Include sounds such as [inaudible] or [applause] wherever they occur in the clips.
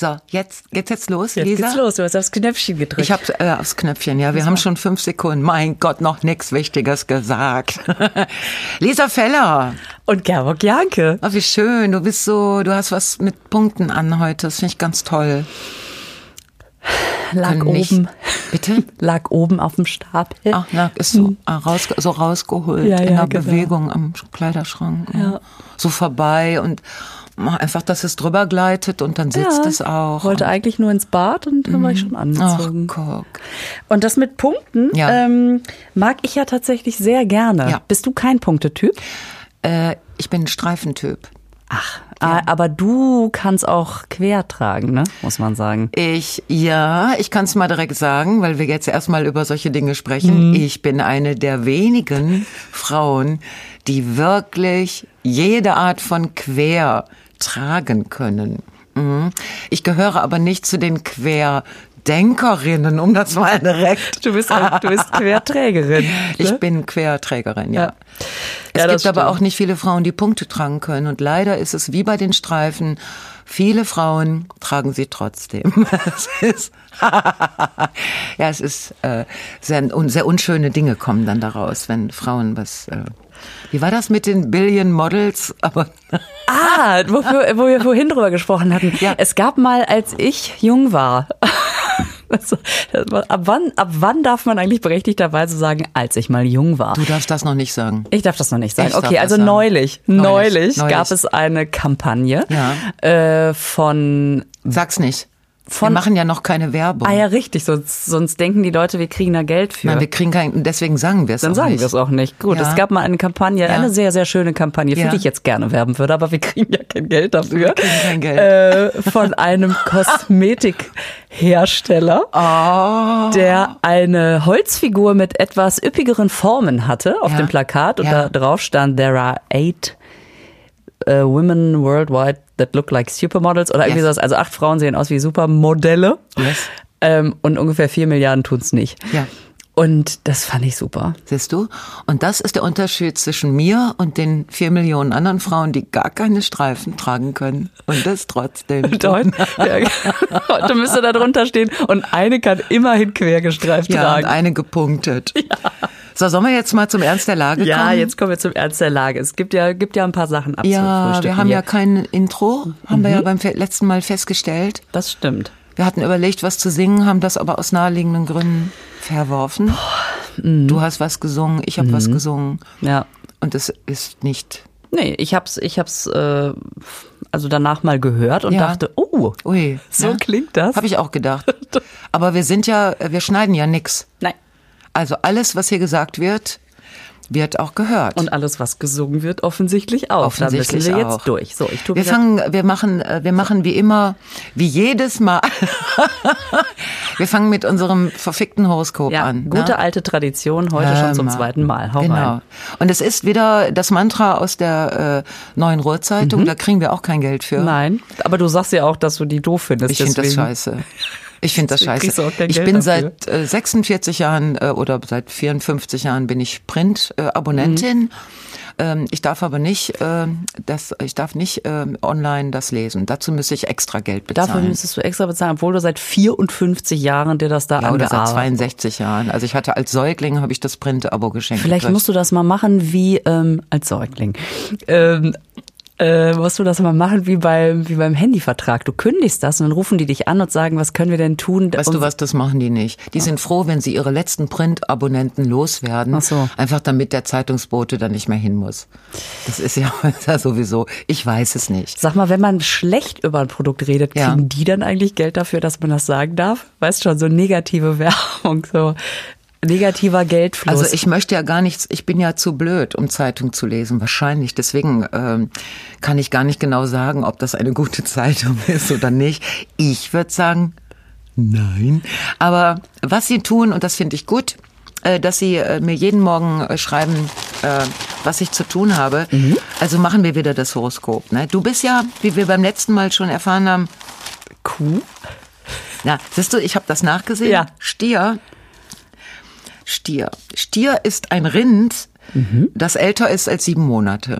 So, jetzt geht's jetzt los, Jetzt Lisa? geht's los, du hast aufs Knöpfchen gedrückt. Ich habe äh, aufs Knöpfchen, ja. Wir haben schon fünf Sekunden. Mein Gott, noch nichts Wichtiges gesagt. [laughs] Lisa Feller. Und Gerburg Janke. Oh, wie schön. Du bist so, du hast was mit Punkten an heute. Das finde ich ganz toll. Lag oben. nicht- Bitte? [laughs] Lag oben auf dem Stapel. Ach, na, ist so, ah, raus, so rausgeholt Ja, in ja, der genau. Bewegung am Kleiderschrank. Ja. So vorbei und einfach, dass es drüber gleitet und dann sitzt es auch. Wollte eigentlich nur ins Bad und dann war ich schon Ach, angezogen. guck. Und das mit Punkten Ja. ähm, mag ich ja tatsächlich sehr gerne. Ja. Bist du kein Punktetyp? Äh, ich bin ein Streifentyp. Ach, ah, aber du kannst auch quer tragen, ne? Muss man sagen. Ich, ja, ich kann es mal direkt sagen, weil wir jetzt erstmal über solche Dinge sprechen. Ich bin eine der wenigen Frauen, die wirklich jede Art von quer tragen können. Mhm. Ich gehöre aber nicht zu den Querdenkerinnen, um das mal direkt. Du bist, du bist Querträgerin. Ich bin Querträgerin, ja. Ja. Es Ja, gibt aber stimmt. auch nicht viele Frauen, die Punkte tragen können. Und leider ist es wie bei den Streifen. Viele Frauen tragen sie trotzdem. [laughs] Es ist, [laughs] ja, es ist äh, sehr, sehr unschöne Dinge kommen dann daraus, wenn Frauen was. Äh, wie war das mit den Billion Models? [laughs] Aber Ah, wofür, wo wir vorhin drüber gesprochen hatten. Ja. Es gab mal, als ich jung war. Also, ab wann, ab wann darf man eigentlich berechtigterweise sagen, als ich mal jung war? du darfst das noch nicht sagen. Ich darf das noch nicht sagen. Ich Okay, also Neulich, neulich, neulich. gab es eine Kampagne Ja. äh, von Sag's nicht. Wir Von- machen ja noch keine Werbung. Ah ja, richtig, sonst, sonst denken die Leute, wir kriegen da Geld für. Nein, wir kriegen kein, deswegen sagen wir es Dann auch sagen wir es auch nicht. Gut, Ja. es gab mal eine Kampagne, Ja. eine sehr, sehr schöne Kampagne, für Ja. die ich jetzt gerne werben würde, aber wir kriegen ja kein Geld dafür. Wir kriegen kein Geld. Äh, von einem [laughs] Kosmetikhersteller, Oh. der eine Holzfigur mit etwas üppigeren Formen hatte auf dem Plakat und da drauf stand, there are eight äh, women worldwide that look like supermodels oder irgendwie Yes. sowas. Also acht Frauen sehen aus wie Supermodelle. Yes. Ähm, und ungefähr vier Milliarden tun's nicht. Ja. Und das fand ich super. Siehst du? Und das ist der Unterschied zwischen mir und den vier Millionen anderen Frauen, die gar keine Streifen tragen können. Und das trotzdem. [laughs] Heute, ja, [laughs] heute müsste da drunter stehen und eine kann immerhin quergestreift Ja, und tragen. eine gepunktet. [laughs] So, sollen wir jetzt mal zum Ernst der Lage Ja, kommen? jetzt kommen wir zum Ernst der Lage. Es gibt ja, gibt ja ein paar Sachen abzufrühstücken. Ja, wir haben hier. ja kein Intro, haben wir ja beim fe- letzten Mal festgestellt. Das stimmt. Wir hatten überlegt, was zu singen, haben das aber aus naheliegenden Gründen verworfen. Du hast was gesungen, ich habe was gesungen Ja. und es ist nicht. Nee, ich hab's, ich hab's äh, also danach mal gehört und Ja. dachte, oh, Ui, so klingt das. Habe ich auch gedacht. [laughs] Aber wir sind ja, wir schneiden ja nix. Nein. Also alles, was hier gesagt wird, wird auch gehört. Und alles, was gesungen wird, offensichtlich auch. Offensichtlich da müssen wir auch. jetzt durch. So, ich tue wir fangen, wir machen, äh, wir machen wie immer, wie jedes Mal. [laughs] wir fangen mit unserem verfickten Horoskop ja, an. gute ne? alte Tradition, heute Hör schon zum zweiten Mal. Hau genau. rein. Und es ist wieder das Mantra aus der äh, neuen Ruhrzeitung. Da kriegen wir auch kein Geld für. Mhm. Nein, aber du sagst ja auch, dass du die doof findest. Ich finde das scheiße. Ich finde das scheiße. Ich bin seit äh, 46 Jahren äh, oder seit 54 Jahren bin ich Print-Abonnentin. Mhm. Ähm, ich darf aber nicht, äh, das, ich darf nicht äh, online das lesen. Dazu müsste ich extra Geld bezahlen. Dafür müsstest du extra bezahlen, obwohl du seit 54 Jahren dir das da ja, oder seit angearbeitet 62 Jahren. Also ich hatte als Säugling habe ich das Print-Abo geschenkt. Vielleicht musst du das mal machen wie ähm, als Säugling. Ähm, äh, musst du das mal machen wie beim, wie beim Handyvertrag. Du kündigst das und dann rufen die dich an und sagen, was können wir denn tun? Weißt du was, das machen die nicht. Die sind froh, wenn sie ihre letzten Print-Abonnenten loswerden. Ach so. Einfach damit der Zeitungsbote dann nicht mehr hin muss. Das ist ja, [laughs] ja sowieso, ich weiß es nicht. Sag mal, wenn man schlecht über ein Produkt redet, Ja. kriegen die dann eigentlich Geld dafür, dass man das sagen darf? Weißt schon, so negative [laughs] Werbung, so negativer Geldfluss. Also ich möchte ja gar nichts, ich bin ja zu blöd, um Zeitung zu lesen, wahrscheinlich. Deswegen ähm, kann ich gar nicht genau sagen, ob das eine gute [laughs] Zeitung ist oder nicht. Ich würde sagen, nein. Aber was sie tun, und das finde ich gut, äh, dass sie äh, mir jeden Morgen äh, schreiben, äh, was ich zu tun habe. Also machen wir wieder das Horoskop. Ne? Du bist ja, wie wir beim letzten Mal schon erfahren haben, Kuh? na, siehst du, ich habe das nachgesehen. Ja. Stier. Stier. Stier ist ein Rind, Mhm. das älter ist als sieben Monate.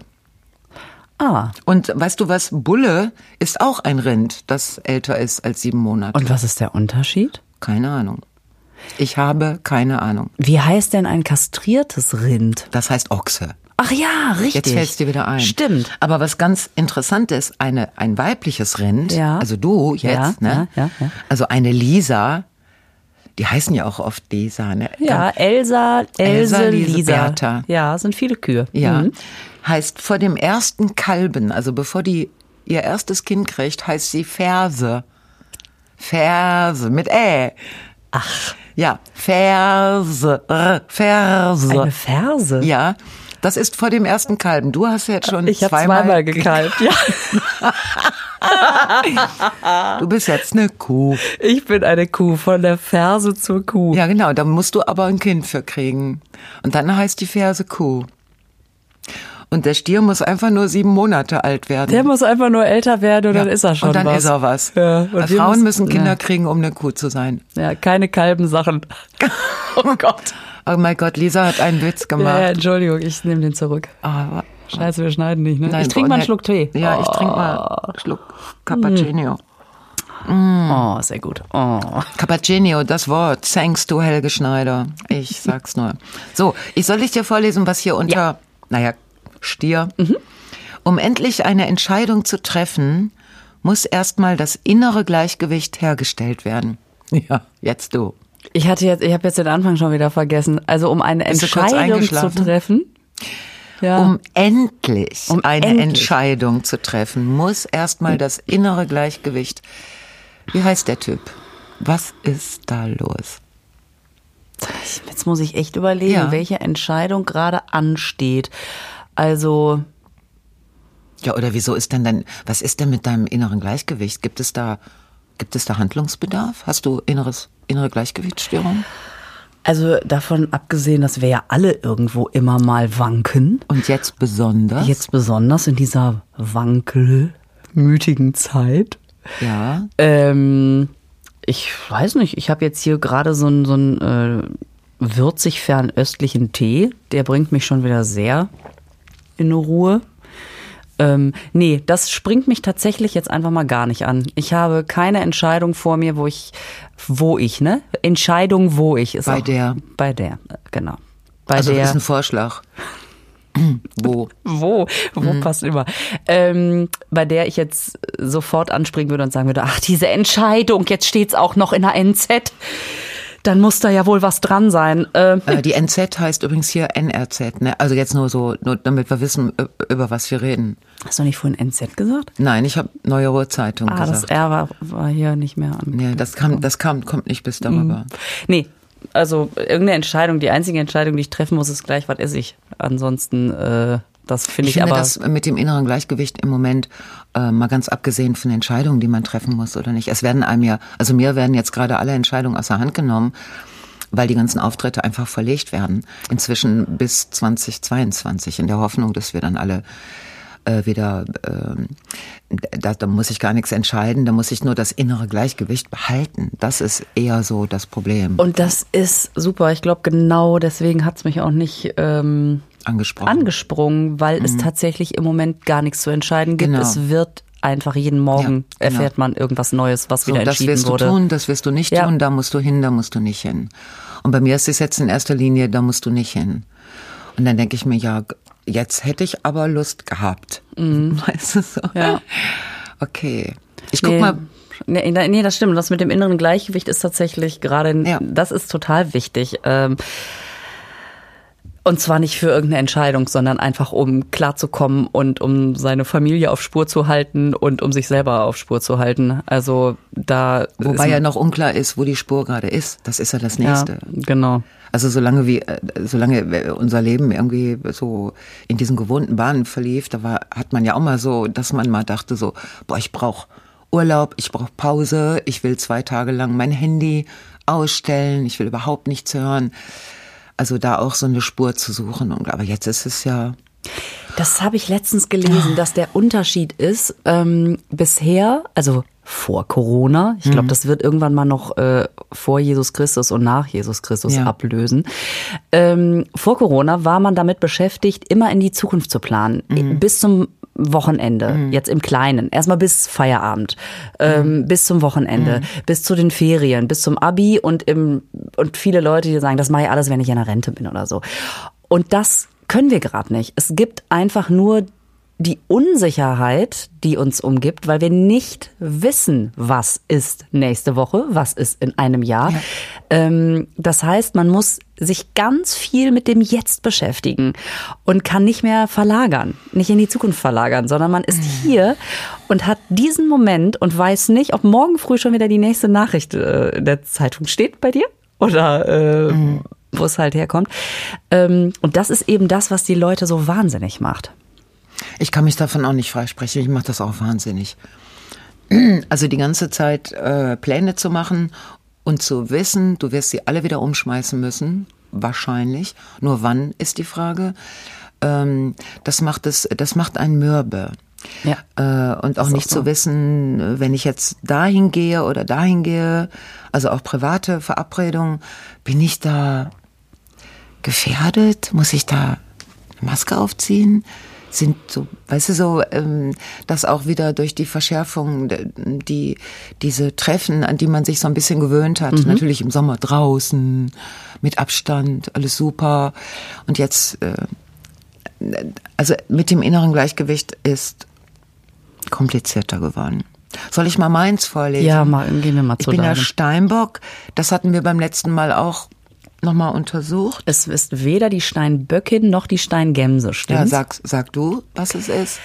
Ah. Und weißt du was? Bulle ist auch ein Rind, das älter ist als sieben Monate. Und was ist der Unterschied? Keine Ahnung. Ich habe keine Ahnung. Wie heißt denn ein kastriertes Rind? Das heißt Ochse. Ach ja, richtig. Jetzt fällt's dir wieder ein. Stimmt. Aber was ganz interessant ist, eine, ein weibliches Rind, Ja. also du jetzt, Ja, ne? ja. Also eine Lisa, die heißen ja auch oft Lisa, ne? Ja, Elsa, Else, Elsa, Lise, Lisa. Bertha. Ja, sind viele Kühe. Ja. Mhm. Heißt vor dem ersten Kalben, also bevor die ihr erstes Kind kriegt, heißt sie Ferse. Ferse mit Ä. Ach, Ja, Ferse. Ferse. eine Ferse. ja, das ist vor dem ersten Kalben. Du hast ja jetzt schon Ich zweimal, zweimal gekalbt. Ja, [laughs] Du bist jetzt eine Kuh. ich bin eine Kuh von der Ferse zur Kuh. Ja, genau, da musst du aber ein Kind für kriegen. Und dann heißt die Ferse Kuh. Und der Stier muss einfach nur sieben Monate alt werden. Der muss einfach nur älter werden und Ja, dann ist er schon Und dann was. ist er was. Ja, und Frauen müssen- müssen Kinder ja. kriegen, um eine Kuh zu sein. Ja, keine Kalbensachen. [laughs] oh Gott. Oh mein Gott, Lisa hat einen Witz Ja, gemacht. ja, Entschuldigung, ich nehme den zurück. Aber, Scheiße, wir schneiden nicht, ne? nein, ich trinke mal einen oh, Schluck Tee. Ja, ich oh. trinke mal einen Schluck Cappuccino. Oh, sehr gut. Oh. [laughs] Cappuccino, das Wort. Thanks to Helge Schneider. Ich [laughs] sag's nur. So, ich soll ich dir vorlesen, was hier unter, naja, Stier. Mhm. Um endlich eine Entscheidung zu treffen, muss erstmal das innere Gleichgewicht hergestellt werden. Ja, jetzt du. Ich hatte jetzt, ich habe jetzt den Anfang schon wieder vergessen. Also um eine Bist Entscheidung zu treffen. Ja. Um endlich Um eine endlich. Entscheidung zu treffen, muss erstmal das innere Gleichgewicht. Wie heißt der Typ? Was ist da los? Jetzt muss ich echt überlegen, Ja. welche Entscheidung gerade ansteht. Also, Ja, oder wieso ist denn dann, was ist denn mit deinem inneren Gleichgewicht? Gibt es da, gibt es da Handlungsbedarf? Hast du inneres, innere Gleichgewichtsstörung? also davon abgesehen, dass wir ja alle irgendwo immer mal wanken. Und jetzt besonders? Jetzt besonders in dieser wankelmütigen Zeit. Ja. Ähm, ich weiß nicht, ich habe jetzt hier gerade so einen so einen, äh, würzig fernöstlichen Tee. Der bringt mich schon wieder sehr in Ruhe. Ähm, nee, das springt mich tatsächlich jetzt einfach mal gar nicht an. Ich habe keine Entscheidung vor mir, wo ich, wo ich, ne? Entscheidung, wo ich ist Bei der. Bei der, genau. Bei Also der. das ist ein Vorschlag. [laughs] Wo? Wo? Wo Mhm. passt immer? Ähm, bei der ich jetzt sofort anspringen würde und sagen würde, ach, diese Entscheidung, jetzt steht's auch noch in der NZ. Dann muss da ja wohl was dran sein. Ähm, Äh, die NZ heißt übrigens hier NRZ, ne? Also jetzt nur so, nur damit wir wissen, über was wir reden. hast du nicht vorhin NZ gesagt? Nein, ich habe Neue Ruhr Zeitung Ah, das gesagt. R war, war hier nicht mehr an. Nee, das kam, das kam, kommt nicht bis darüber. Nee, also irgendeine Entscheidung, die einzige Entscheidung, die ich treffen muss, ist gleich, was esse ich. Ansonsten, äh, das finde Ich ich, finde aber. das mit dem inneren Gleichgewicht im Moment, äh, mal ganz abgesehen von Entscheidungen, die man treffen muss oder nicht. Es werden einem ja, also mir werden jetzt gerade alle Entscheidungen aus der Hand genommen, weil die ganzen Auftritte einfach verlegt werden. Inzwischen bis 2022 in der Hoffnung, dass wir dann alle äh, wieder, ähm, da, da muss ich gar nichts entscheiden, da muss ich nur das innere Gleichgewicht behalten. Das ist eher so das Problem und das ist super. Ich glaube, genau deswegen hat's mich auch nicht ähm, angesprochen. angesprungen, weil es tatsächlich im Moment gar nichts zu entscheiden gibt. Mhm. Genau. Es wird einfach jeden Morgen Ja, genau. erfährt man irgendwas Neues, was So, wieder das entschieden wirst du wurde. tun, das wirst du nicht Ja. tun, da musst du hin, da musst du nicht hin. Und bei mir ist es jetzt in erster Linie, da musst du nicht hin. Und dann denke ich mir, ja, jetzt hätte ich aber Lust gehabt. [laughs] Weißt du so? Mhm. Ja. Okay. Ich guck nee, mal, Nee, nee, das stimmt. Das mit dem inneren Gleichgewicht ist tatsächlich gerade, Ja. das ist total wichtig. Ähm, Und zwar nicht für irgendeine Entscheidung, sondern einfach um klarzukommen und um seine Familie auf Spur zu halten und um sich selber auf Spur zu halten. Also da. wobei ja noch unklar ist, wo die Spur gerade ist. Das ist ja das ja, Nächste. genau. Also solange wie, äh, solange unser Leben irgendwie so in diesen gewohnten Bahnen verlief, da war, hat man ja auch mal so, dass man mal dachte so, boah, ich brauche Urlaub, ich brauche Pause, ich will zwei Tage lang mein Handy ausstellen, ich will überhaupt nichts hören. Also da auch so eine Spur zu suchen. Und, aber jetzt ist es ja, Das habe ich letztens gelesen, dass der Unterschied ist, ähm, bisher, also vor Corona, ich Mhm. glaube, das wird irgendwann mal noch äh, vor Jesus Christus und nach Jesus Christus Ja. ablösen. Ähm, vor Corona war man damit beschäftigt, immer in die Zukunft zu planen. Mhm. Bis zum Wochenende, Mhm. jetzt im Kleinen, erstmal bis Feierabend, ähm, bis zum Wochenende, Mhm. bis zu den Ferien, bis zum Abi und im und viele Leute, die sagen, das mache ich alles, wenn ich in der Rente bin oder so. Und das können wir gerade nicht. Es gibt einfach nur die Unsicherheit, die uns umgibt, weil wir nicht wissen, was ist nächste Woche, was ist in einem Jahr. Ähm, das heißt, man muss sich ganz viel mit dem Jetzt beschäftigen und kann nicht mehr verlagern, nicht in die Zukunft verlagern, sondern man ist hier und hat diesen Moment und weiß nicht, ob morgen früh schon wieder die nächste Nachricht äh, in der Zeitung steht bei dir oder äh, wo es halt herkommt. Ähm, und das ist eben das, was die Leute so wahnsinnig macht. Ich kann mich davon auch nicht freisprechen. Ich mache das auch wahnsinnig. Also die ganze Zeit äh, Pläne zu machen und zu wissen, du wirst sie alle wieder umschmeißen müssen, wahrscheinlich. Nur wann ist die Frage. Ähm, das macht es, das macht einen mürbe. Ja. Äh, und auch nicht auch so. zu wissen, wenn ich jetzt dahin gehe oder dahin gehe, also auch private Verabredungen, bin ich da gefährdet? Muss ich da eine Maske aufziehen? Sind so, weißt du, so, ähm, dass auch wieder durch die Verschärfung, die, diese Treffen, an die man sich so ein bisschen gewöhnt hat, natürlich im Sommer draußen, mit Abstand, alles super. Und jetzt, äh, also mit dem inneren Gleichgewicht ist komplizierter geworden. Soll ich mal meins vorlesen? Ja, mal, gehen wir mal Ich zu bin ja deinem. Steinbock. Das hatten wir beim letzten Mal auch nochmal untersucht. Es ist weder die Steinböckin noch die Steingämse, Ja, stimmt? sag, sag du, was es ist.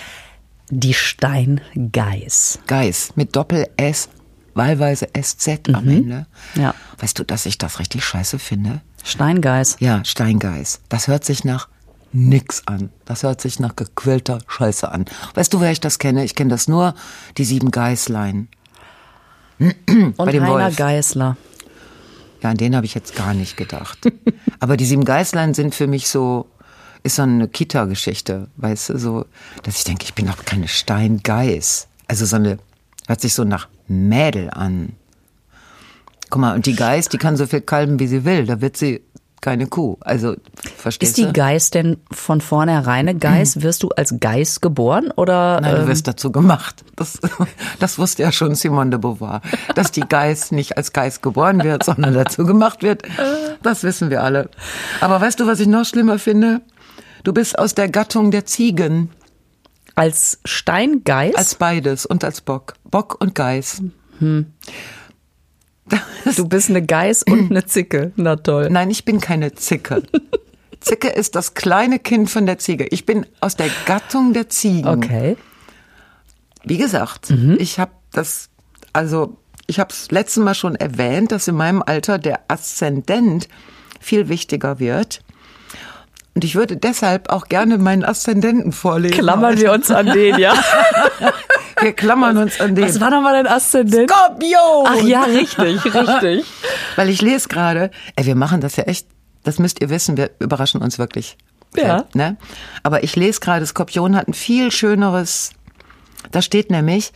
die Steingeiß. Geis mit Doppel-S, wahlweise SZ am Ende. Ja. Weißt du, dass ich das richtig scheiße finde? Steingeiß. Ja, Steingeis. Das hört sich nach nix an. Das hört sich nach gequillter Scheiße an. Weißt du, wer ich das kenne? Ich kenne das nur, die sieben Geißlein. Und Bei dem Heiner Wolf. Geißler. Ja, an den habe ich jetzt gar nicht gedacht. [laughs] Aber die sieben Geißlein sind für mich so, ist so eine Kita-Geschichte, weißt du, so, dass ich denke, ich bin doch keine Steingeiß. Also so eine, hört sich so nach Mädel an. Guck mal, und die Geiß, die kann so viel kalben, wie sie will. Da wird sie keine Kuh. Also, verstehst Ist die du? Geiß denn von vornherein eine Geiß? Wirst du als Geiß geboren oder? Nein, du ähm, wirst dazu gemacht. Das, [laughs] das wusste ja schon Simone de Beauvoir. Dass die Geiß nicht als Geiß geboren wird, sondern dazu gemacht wird. Das wissen wir alle. Aber weißt du, was ich noch schlimmer finde? Du bist aus der Gattung der Ziegen. als Steingeiß? Als beides und als Bock. Bock und Geiß. Du bist eine Geiß und eine Zicke. Na toll. Nein, ich bin keine Zicke. Zicke ist das kleine Kind von der Ziege. Ich bin aus der Gattung der Ziegen. Okay. Wie gesagt, Mhm. ich habe das, also ich habe es letztes Mal schon erwähnt, dass in meinem Alter der Aszendent viel wichtiger wird. Und ich würde deshalb auch gerne meinen Aszendenten vorlesen. Klammern wir uns an den, ja? [laughs] Wir klammern uns an den. Was war nochmal dein Aszendent? Skorpion! Ach ja, richtig, richtig. [laughs] Weil ich lese gerade, ey, wir machen das ja echt, das müsst ihr wissen, wir überraschen uns wirklich. Ja. Ne? Aber ich lese gerade, Skorpion hat ein viel schöneres, da steht nämlich,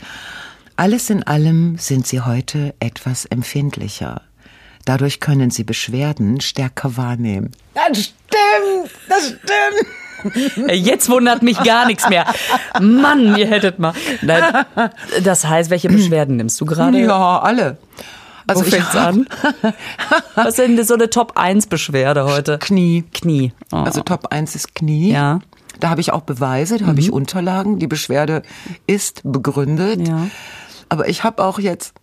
alles in allem sind sie heute etwas empfindlicher. Dadurch können sie Beschwerden stärker wahrnehmen. Das stimmt, das stimmt. Jetzt wundert mich gar nichts mehr. Mann, ihr hättet mal. Nein, das heißt, welche Beschwerden nimmst du gerade? Ja, alle. Also Wo fängt's an? [laughs] Was ist denn so eine Top-1-Beschwerde heute? Knie. Knie. Oh. Also Top 1 ist Knie. Ja. Mhm. Da habe ich auch Beweise, da habe ich Unterlagen. Die Beschwerde ist begründet. Ja. Aber ich habe auch jetzt,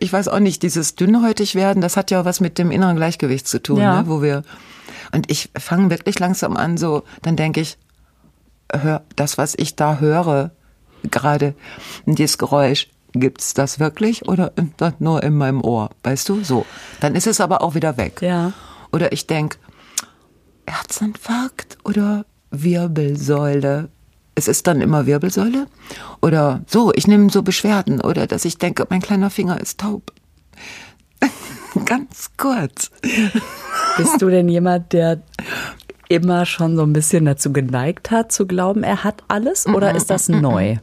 ich weiß auch nicht, dieses dünnhäutig werden, das hat ja auch was mit dem inneren Gleichgewicht zu tun, Ja. ne, wo wir und ich fange wirklich langsam an, so dann denke ich, hör, das was ich da höre, gerade dieses Geräusch, gibt's das wirklich oder nur in meinem Ohr, weißt du? So, dann ist es aber auch wieder weg. Ja. Oder ich denk Herzinfarkt oder Wirbelsäule. Es ist dann immer Wirbelsäule. Oder so, ich nehme so Beschwerden. Oder dass ich denke, mein kleiner Finger ist taub. [laughs] Ganz kurz. Bist du denn jemand, der immer schon so ein bisschen dazu geneigt hat, zu glauben, er hat alles? Oder ist das neu?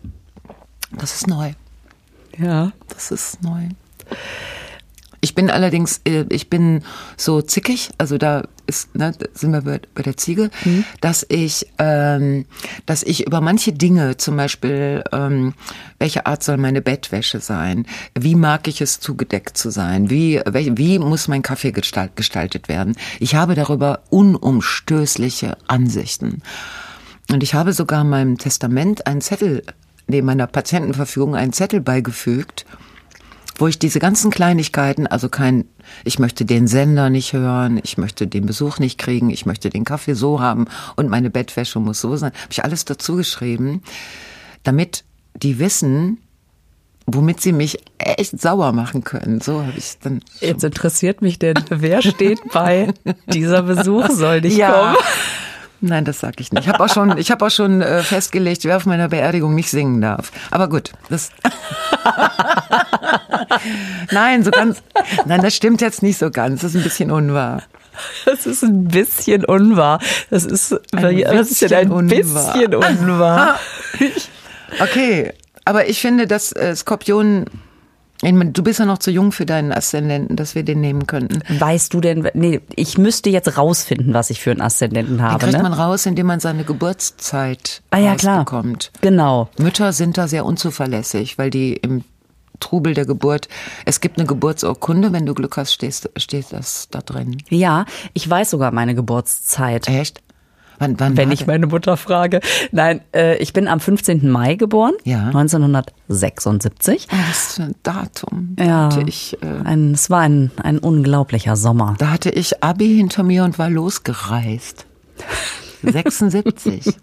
Das ist neu. Ja. Das ist neu. Ich bin allerdings, äh, ich bin so zickig, also da ist, ne, sind wir bei, bei der Ziege, dass ich, ähm, dass ich über manche Dinge, zum Beispiel, ähm, welche Art soll meine Bettwäsche sein? Wie mag ich es zugedeckt zu sein? Wie, welch, wie muss mein Kaffee gestalt, gestaltet werden? Ich habe darüber unumstößliche Ansichten. Und ich habe sogar in meinem Testament einen Zettel, neben meiner Patientenverfügung einen Zettel beigefügt, wo ich diese ganzen Kleinigkeiten, also kein, ich möchte den Sender nicht hören, ich möchte den Besuch nicht kriegen, ich möchte den Kaffee so haben und meine Bettwäsche muss so sein, habe ich alles dazu geschrieben, damit die wissen, womit sie mich echt sauer machen können. So habe ich dann. Jetzt interessiert mich denn, wer steht bei dieser Besuch soll nicht Ja. kommen? Nein, das sag ich nicht. Ich habe auch schon, ich habe auch schon äh, festgelegt, wer auf meiner Beerdigung nicht singen darf. Aber gut, das. [laughs] [laughs] nein, so ganz. Nein, das stimmt jetzt nicht so ganz. Das ist ein bisschen unwahr. Das ist ein bisschen unwahr. Das ist, Ein was ist denn ein bisschen unwahr. bisschen unwahr? Okay, aber ich finde, dass äh, Skorpion. Du bist ja noch zu jung für deinen Aszendenten, dass wir den nehmen könnten. Weißt du denn, nee, ich müsste jetzt rausfinden, was ich für einen Aszendenten Den habe, kriegt ne? man raus, indem man seine Geburtszeit Ah ja, klar. Genau. Mütter sind da sehr unzuverlässig, weil die im Trubel der Geburt, es gibt eine Geburtsurkunde, wenn du Glück hast, stehst, steht das da drin. Ja, ich weiß sogar meine Geburtszeit. Echt? Wann, wann Wenn ich meine Mutter frage. Nein, äh, ich bin am 15. Mai geboren, Ja. 1976. Oh, was für ein Datum. Ja, Da ich, äh, ein, es war ein, ein unglaublicher Sommer. da hatte ich Abi hinter mir und war losgereist. [laughs] 76.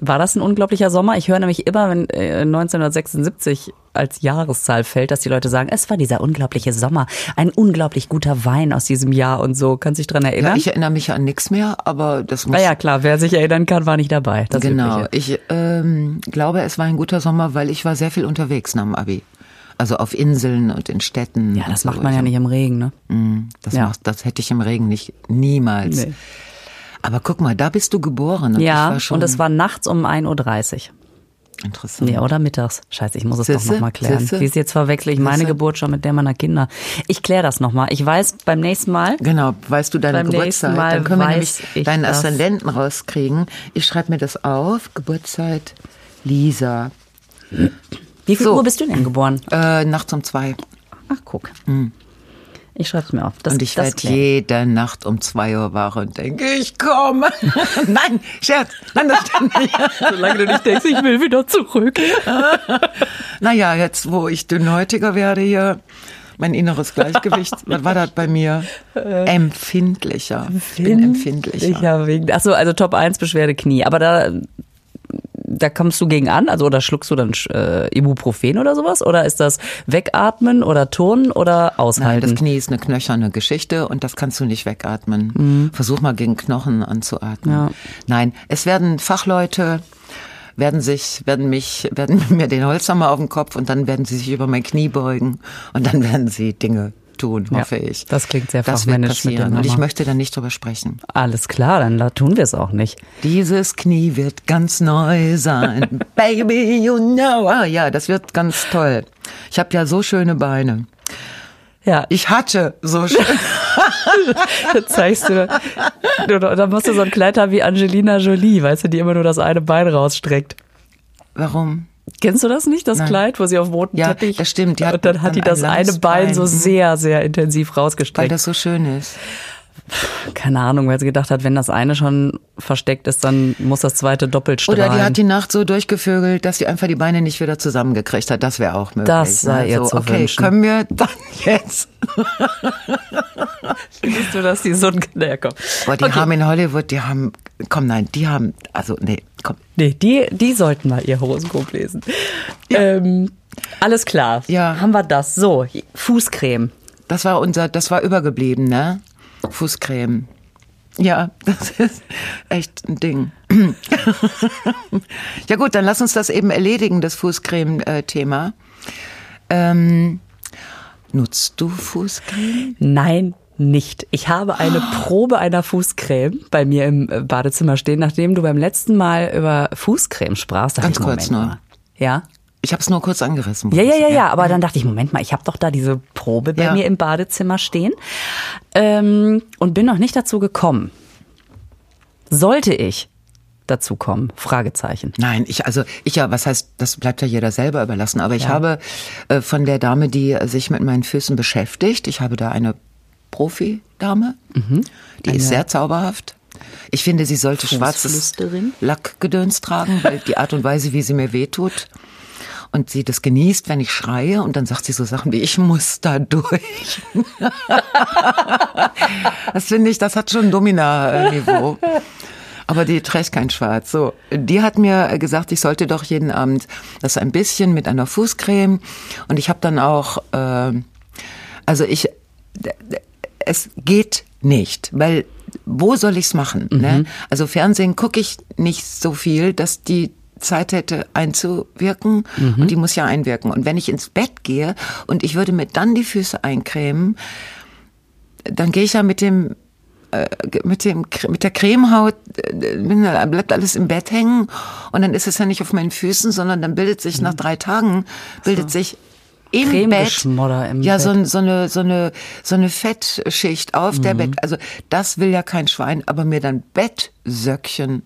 War das ein unglaublicher Sommer? Ich höre nämlich immer, wenn äh, 1976 als Jahreszahl fällt, dass die Leute sagen, es war dieser unglaubliche Sommer, ein unglaublich guter Wein aus diesem Jahr und so. Kannst du dich dran Ja, erinnern? ich erinnere mich an nichts mehr, aber das muss Na ja, klar, wer sich erinnern kann, war nicht dabei. Genau. Übliche. Ich ähm, glaube, es war ein guter Sommer, weil ich war sehr viel unterwegs nach dem Abi. Also auf Inseln und in Städten. Ja, das so. macht man ja nicht im Regen, ne? Mm, Das, Ja. macht, das hätte ich im Regen nicht niemals. Nee. Aber guck mal, da bist du geboren. Und Ja, und es war nachts um 1.30 Uhr. interessant. Nee, oder mittags. Scheiße, ich muss es doch nochmal klären. Siehste? Siehst, jetzt verwechsel ich meine Siehste? Geburt schon mit der meiner Kinder. Ich kläre das nochmal. Ich weiß beim nächsten Mal. Genau, weißt du deine Geburtszeit? Mal Dann können wir nämlich ich deinen. Aszendenten rauskriegen. Ich schreibe mir das auf. Geburtszeit Lisa. Wie viel So. Uhr bist du denn geboren? Äh, nachts um zwei. Ach, guck. Ich schreibe es mir auf. Das, und ich werde jede Nacht um zwei Uhr wach und denke, ich komme. [laughs] Nein, Scherz. Nein, das stimmt nicht. [laughs] Solange du nicht denkst, ich will wieder zurück. [laughs] Naja, jetzt, wo ich dünnhäutiger werde hier, mein inneres Gleichgewicht, was war das bei mir? Empfindlicher. Ich bin empfindlicher. Ja, wegen. Achso, also Top 1 Beschwerde Knie. Aber da, da kommst du gegen an? Also, oder schluckst du dann äh, Ibuprofen oder sowas? Oder ist das Wegatmen oder Turnen oder Nein, Aushalten? das Knie ist eine knöcherne Geschichte und das kannst du nicht wegatmen. Versuch mal gegen Knochen anzuatmen. Ja. Nein, es werden Fachleute werden sich, werden mich, werden [laughs] mir den Holzhammer auf den Kopf und dann werden sie sich über mein Knie beugen und dann werden sie Dinge tun, Ja, hoffe ich. das klingt sehr Das wird passieren und ich möchte da nicht drüber sprechen. Alles klar, dann da tun wir es auch nicht. Dieses Knie wird ganz neu sein. [laughs] Baby, you know. Ah ja, das wird ganz toll. Ich habe ja so schöne Beine. Ja, Ich hatte so schön. da [laughs] zeigst du. du da musst du so ein Kleid haben wie Angelina Jolie, weißt du, die immer nur das eine Bein rausstreckt. Warum? Kennst du das nicht, das Nein. Kleid, wo sie auf dem roten Ja, Teppich? das stimmt, die hat und dann hat die dann ein das eine Bein so sehr, sehr intensiv Weil rausgestreckt. das so schön ist. Keine Ahnung, weil sie gedacht hat, wenn das eine schon versteckt ist, dann muss das zweite doppelt strahlen. Oder die hat die Nacht so durchgevögelt, dass sie einfach die Beine nicht wieder zusammengekriegt hat. Das wäre auch möglich. Das sei ne? ihr so, zu Okay, wünschen. können wir dann jetzt. [laughs] Siehst du, dass die so ein ja, komm. Boah, die Okay. haben in Hollywood, die haben, komm, nein, die haben, also, nee, komm. Nee, die, die sollten mal ihr Horoskop lesen. Ähm, alles klar. Ja. Haben wir das. So, Fußcreme. Das war unser, das war übergeblieben, ne? Fußcreme. Ja, das ist echt ein Ding. [clears throat] ja gut, dann lass uns das eben erledigen, das Fußcreme-Thema. Ähm, nutzt du Fußcreme? Nein, nicht. Ich habe eine [gasps] Probe einer Fußcreme bei mir im äh, Badezimmer stehen, nachdem du beim letzten Mal über Fußcreme sprachst. Ganz ich, kurz Moment nur. mal. Ja? Ich habe es nur kurz angerissen. Ja, ja, ja, ja. Aber dann dachte ich, Moment mal, ich habe doch da diese Probe bei Ja. mir im Badezimmer stehen ähm, und bin noch nicht dazu gekommen. Sollte ich dazu kommen? Fragezeichen. Nein, ich also ich ja, was heißt, das bleibt ja jeder selber überlassen. Aber ich habe äh, von der Dame, die äh, sich mit meinen Füßen beschäftigt, ich habe da eine Profi-Dame, die ist sehr zauberhaft. Ich finde, sie sollte schwarzes? Lackgedöns tragen, weil die Art und Weise, wie sie mir wehtut. Und sie das genießt, wenn ich schreie. Und dann sagt sie so Sachen wie, ich muss da durch. [laughs] das finde ich, das hat schon Domina-Niveau. Aber die trägt kein Schwarz. So, die hat mir gesagt, ich sollte doch jeden Abend das ein bisschen mit einer Fußcreme. Und ich habe dann auch, äh, also ich, es geht nicht, weil wo soll ich's machen? Ne? Also Fernsehen gucke ich nicht so viel, dass die Zeit hätte einzuwirken. Und die muss ja einwirken. Und wenn ich ins Bett gehe und ich würde mir dann die Füße eincremen, dann gehe ich ja mit dem äh, mit dem mit der Cremehaut äh, bleibt alles im Bett hängen. Und dann ist es ja nicht auf meinen Füßen, sondern dann bildet sich nach drei Tagen bildet sich im Bett im ja Bett. so so eine so eine so eine Fettschicht auf der Bett. Also das will ja kein Schwein aber mir dann Bettsöckchen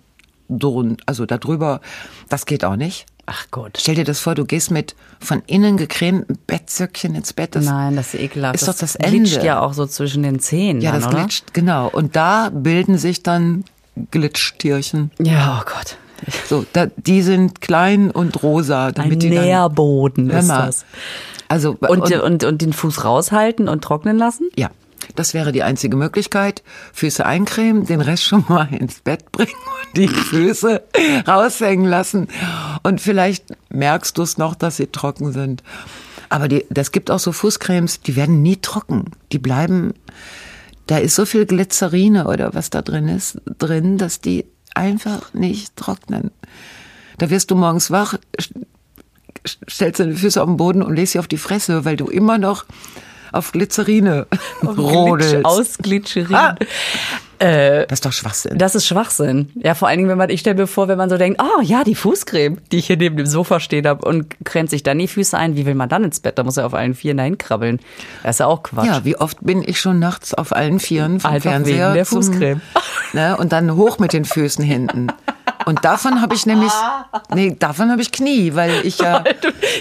drun also darüber das geht auch nicht Ach Gott. Stell dir das vor, du gehst mit von innen gecremten Bettsöckchen ins Bett. Das, Nein, das ist ekelhaft. Ist doch das glitscht Ende. ja auch so zwischen den Zähnen. ja, dann, das oder? glitscht, genau. Und da bilden sich dann Glitschtierchen. Ja, oh Gott. So, da, die sind klein und rosa, Ein damit die dann, Nährboden Hör ist das. Also Und, und, und, den Fuß raushalten und trocknen lassen? ja, das wäre die einzige Möglichkeit. Füße eincremen, den Rest schon mal [laughs] ins Bett bringen und die Füße raushängen lassen. Und vielleicht merkst du es noch, dass sie trocken sind. Aber die, das gibt auch so Fußcremes, die werden nie trocken. Die bleiben, da ist so viel Glycerine oder was da drin ist, drin, dass die einfach nicht trocknen. Da wirst du morgens wach, stellst deine Füße auf den Boden und legst sie auf die Fresse, weil du immer noch auf Glycerine [laughs] rodelst. Glitsch, aus Glitscherin. Ah. Das ist doch Schwachsinn. Das ist Schwachsinn. Ja, vor allen Dingen, wenn man, ich stelle mir vor, wenn man so denkt, oh ja, die Fußcreme, die ich hier neben dem Sofa stehen habe und cremt sich dann die Füße ein, wie will man dann ins Bett? Da muss er auf allen Vieren dahin krabbeln. Das ist ja auch Quatsch. ja, wie oft bin ich schon nachts auf allen Vieren vom Einfach Fernseher wegen der zum- Fußcreme. Ne, und dann hoch mit den Füßen hinten. [laughs] Und davon habe ich nämlich, [laughs] nee, davon habe ich Knie, weil ich ja,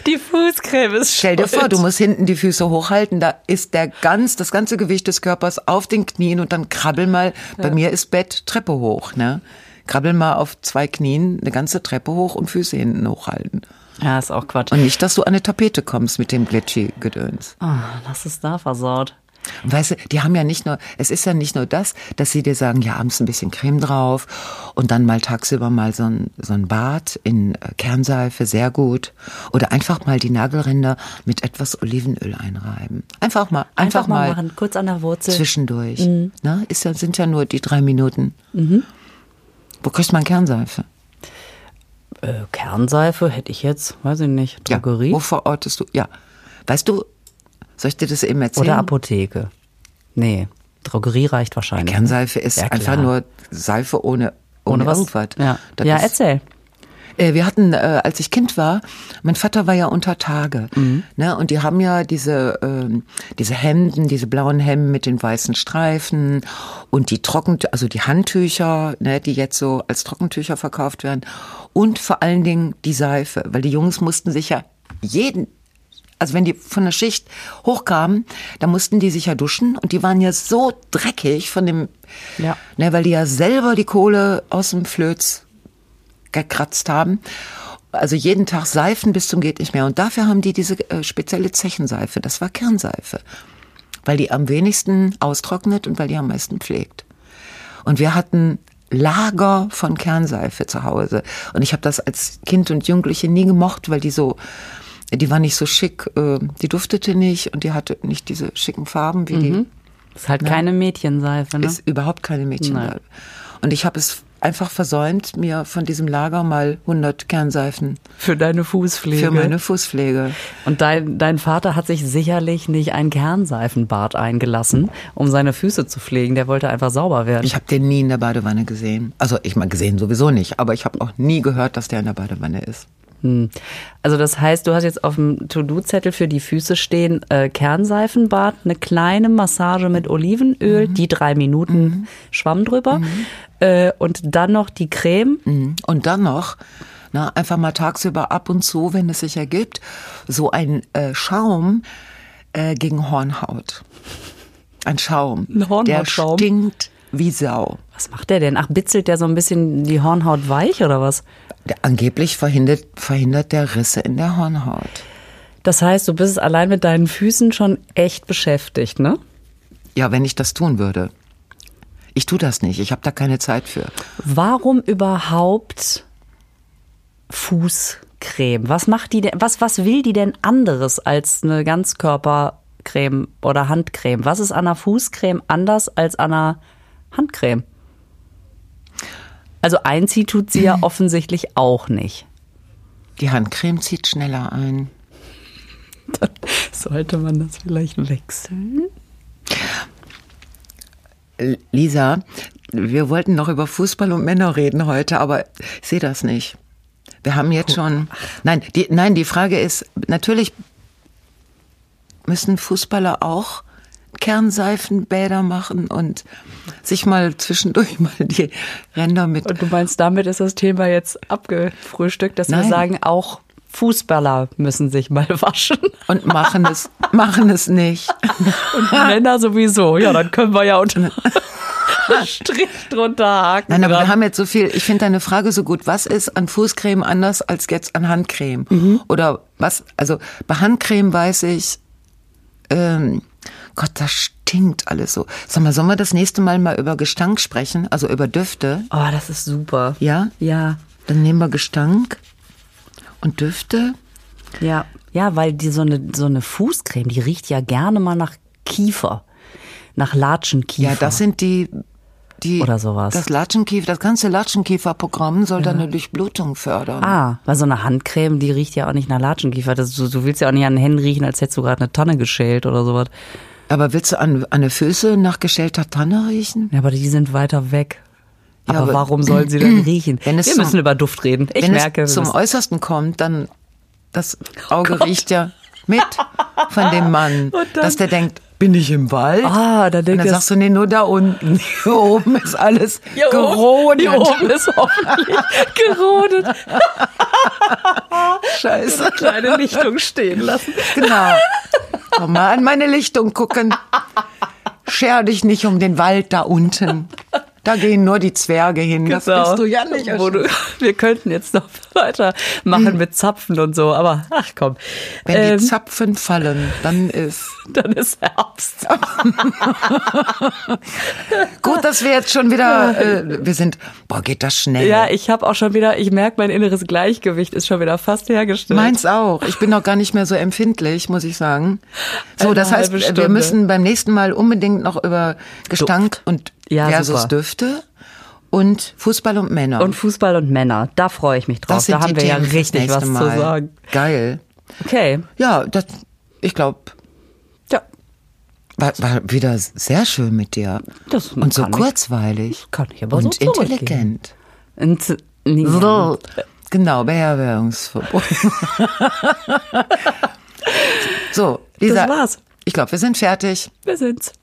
Die Fußcreme ist stell dir vor, du musst hinten die Füße hochhalten, da ist der ganz, das ganze Gewicht des Körpers auf den Knien und dann krabbel mal, bei mir ist Bett Treppe hoch, ne? Krabbel mal auf zwei Knien eine ganze Treppe hoch und Füße hinten hochhalten. Ja, ist auch Quatsch. Und nicht, dass du an eine Tapete kommst mit dem Glitchy-Gedöns. Ah, das ist da versaut. Und weißt du, die haben ja nicht nur, es ist ja nicht nur das, dass sie dir sagen, ja, abends ein bisschen Creme drauf und dann mal tagsüber mal so ein, so ein Bad in äh, Kernseife, sehr gut. Oder einfach mal die Nagelränder mit etwas Olivenöl einreiben. Einfach mal, einfach, Einfach mal mal machen, kurz an der Wurzel. zwischendurch. Ne? Ist ja, sind ja nur die drei Minuten. Wo kriegt man Kernseife? Äh, Kernseife hätte ich jetzt, weiß ich nicht, Drogerie Ja, wo verortest du? Ja. Weißt du, soll ich dir das eben erzählen? oder Apotheke. Nee, Drogerie reicht wahrscheinlich. Kernseife ist Ja, einfach nur Seife ohne, ohne, Ohne was? irgendwas. Ja, ja erzähl. Äh, Wir hatten, äh, als ich Kind war, mein Vater war ja unter Tage, Mhm. ne? Und die haben ja diese ähm, diese Hemden, diese blauen Hemden mit den weißen Streifen und die Trocken, also die Handtücher, ne, die jetzt so als Trockentücher verkauft werden und vor allen Dingen die Seife, weil die Jungs mussten sich ja jeden also wenn die von der Schicht hochkamen, da mussten die sich ja duschen und die waren ja so dreckig von dem, Ja. ne, weil die ja selber die Kohle aus dem Flöz gekratzt haben. Also jeden Tag Seifen bis zum geht nicht mehr. Und dafür haben die diese äh, spezielle Zechenseife. Das war Kernseife. Weil die am wenigsten austrocknet und weil die am meisten pflegt. Und wir hatten Lager von Kernseife zu Hause. Und ich habe das als Kind und Jugendliche nie gemocht, weil die so, die war nicht so schick, äh, die duftete nicht und die hatte nicht diese schicken Farben wie die Ist halt keine Mädchenseife, ne? ist überhaupt keine Mädchensalbe. Nein. Und ich habe es einfach versäumt, mir von diesem Lager mal 100 Kernseifen Für deine Fußpflege. für meine Fußpflege. Und dein, dein Vater hat sich sicherlich nicht ein Kernseifenbad eingelassen, um seine Füße zu pflegen. Der wollte einfach sauber werden. Ich habe den nie in der Badewanne gesehen. Also ich mal gesehen sowieso nicht, aber ich habe auch nie gehört, dass der in der Badewanne ist. Hm. Also das heißt, du hast jetzt auf dem To-Do-Zettel für die Füße stehen äh, Kernseifenbad, eine kleine Massage mit Olivenöl, die drei Minuten Schwamm drüber äh, und dann noch die Creme. Mhm. Und dann noch, na, einfach mal tagsüber ab und zu, wenn es sich ergibt, so ein äh, Schaum äh, gegen Hornhaut. Ein Schaum. Ein Hornhautschaum? Der stinkt wie Sau. Was macht der denn? Ach, bitzelt der so ein bisschen die Hornhaut weich oder was? Angeblich verhindert, verhindert der Risse in der Hornhaut. Das heißt, du bist allein mit deinen Füßen schon echt beschäftigt, ne? Ja, wenn ich das tun würde. Ich tue das nicht. Ich habe da keine Zeit für. Warum überhaupt Fußcreme? Was macht die denn, was, was will die denn anderes als eine Ganzkörpercreme oder Handcreme? Was ist an einer Fußcreme anders als an einer Handcreme? Also einziehen tut sie ja offensichtlich auch nicht. Die Handcreme zieht schneller ein. Sollte man das vielleicht wechseln? Lisa, wir wollten noch über Fußball und Männer reden heute, aber ich sehe das nicht. Wir haben jetzt schon. Nein, die, nein, die Frage ist, natürlich müssen Fußballer auch Kernseifenbäder machen und sich mal zwischendurch [laughs] mal die Ränder mit. Und du meinst, damit ist das Thema jetzt abgefrühstückt, dass wir Nein. sagen, auch Fußballer müssen sich mal [laughs] waschen. Und machen es, machen es nicht. [laughs] Und Männer sowieso. Ja, dann können wir ja unter Strich drunter haken. Nein, aber wir dran. haben jetzt so viel, ich finde deine Frage so gut. Was ist an Fußcreme anders als jetzt an Handcreme? Oder was, also bei Handcreme weiß ich, ähm, Gott, das stinkt alles so. Sag mal, sollen wir das nächste Mal mal über Gestank sprechen? Also über Düfte? Oh, das ist super. Ja? Ja, Dann nehmen wir Gestank und Düfte. ja. Ja, weil die so eine, so eine Fußcreme, die riecht ja gerne mal nach Kiefer. Nach Latschenkiefer. Ja, das sind die, die. Oder sowas. Das Latschenkiefer, das ganze Latschenkieferprogramm soll deine Durchblutung fördern. Ah, weil so eine Handcreme, die riecht ja auch nicht nach Latschenkiefer. Das, du, du willst ja auch nicht an den Händen riechen, als hättest du gerade eine Tanne geschält oder sowas. Aber willst du an, an den Füße nach geschälter Tanne riechen? Ja, aber die sind weiter weg. Ja, aber, aber- warum sollen sie denn [clears throat] riechen? Wenn es wir zum- müssen über Duft reden. Ich Wenn merke, es wir zum Äußersten kommt, dann das Auge Gott. riecht ja mit [laughs] von dem Mann, dann- dass der denkt, bin ich im Wald? Ah, dann Und denkt dann sagst du, nee, nur da unten. [laughs] Hier oben ist alles Hier gerodet. Oben, hier oben ist hoffentlich [laughs] gerodet. [laughs] Scheiße. Kleine Lichtung stehen lassen. Genau. Komm mal an meine Lichtung gucken. Scher dich nicht um den Wald da unten. Da gehen nur die Zwerge hin. Das Genau. bist du ja nicht. Du, [laughs] wir könnten jetzt noch [laughs] weitermachen mit Zapfen und so, aber ach komm. Wenn Ähm, die Zapfen fallen, dann ist [laughs] dann ist Herbst. gut, dass wir jetzt schon wieder, äh, wir sind, boah, geht das schnell. Ja, ich habe auch schon wieder, ich merke, mein inneres Gleichgewicht ist schon wieder fast hergestellt. Meins auch. Ich bin noch gar nicht mehr so empfindlich, muss ich sagen. So, Eine das heißt, wir müssen beim nächsten Mal unbedingt noch über Gestank und Ja, versus super. Düfte und Fußball und Männer. und Fußball und Männer, da freue ich mich drauf. Da haben wir ja Themen fürs richtig was Mal. zu sagen. Geil. Okay. Ja, das, ich glaube, Ja, war, war wieder sehr schön mit dir. Das und so kann ich. kurzweilig. Kann ich aber und so intelligent. und, So. Genau, Beherbergungsverbot. [laughs] so, Lisa. Das war's. Ich glaube, wir sind fertig. Wir sind's.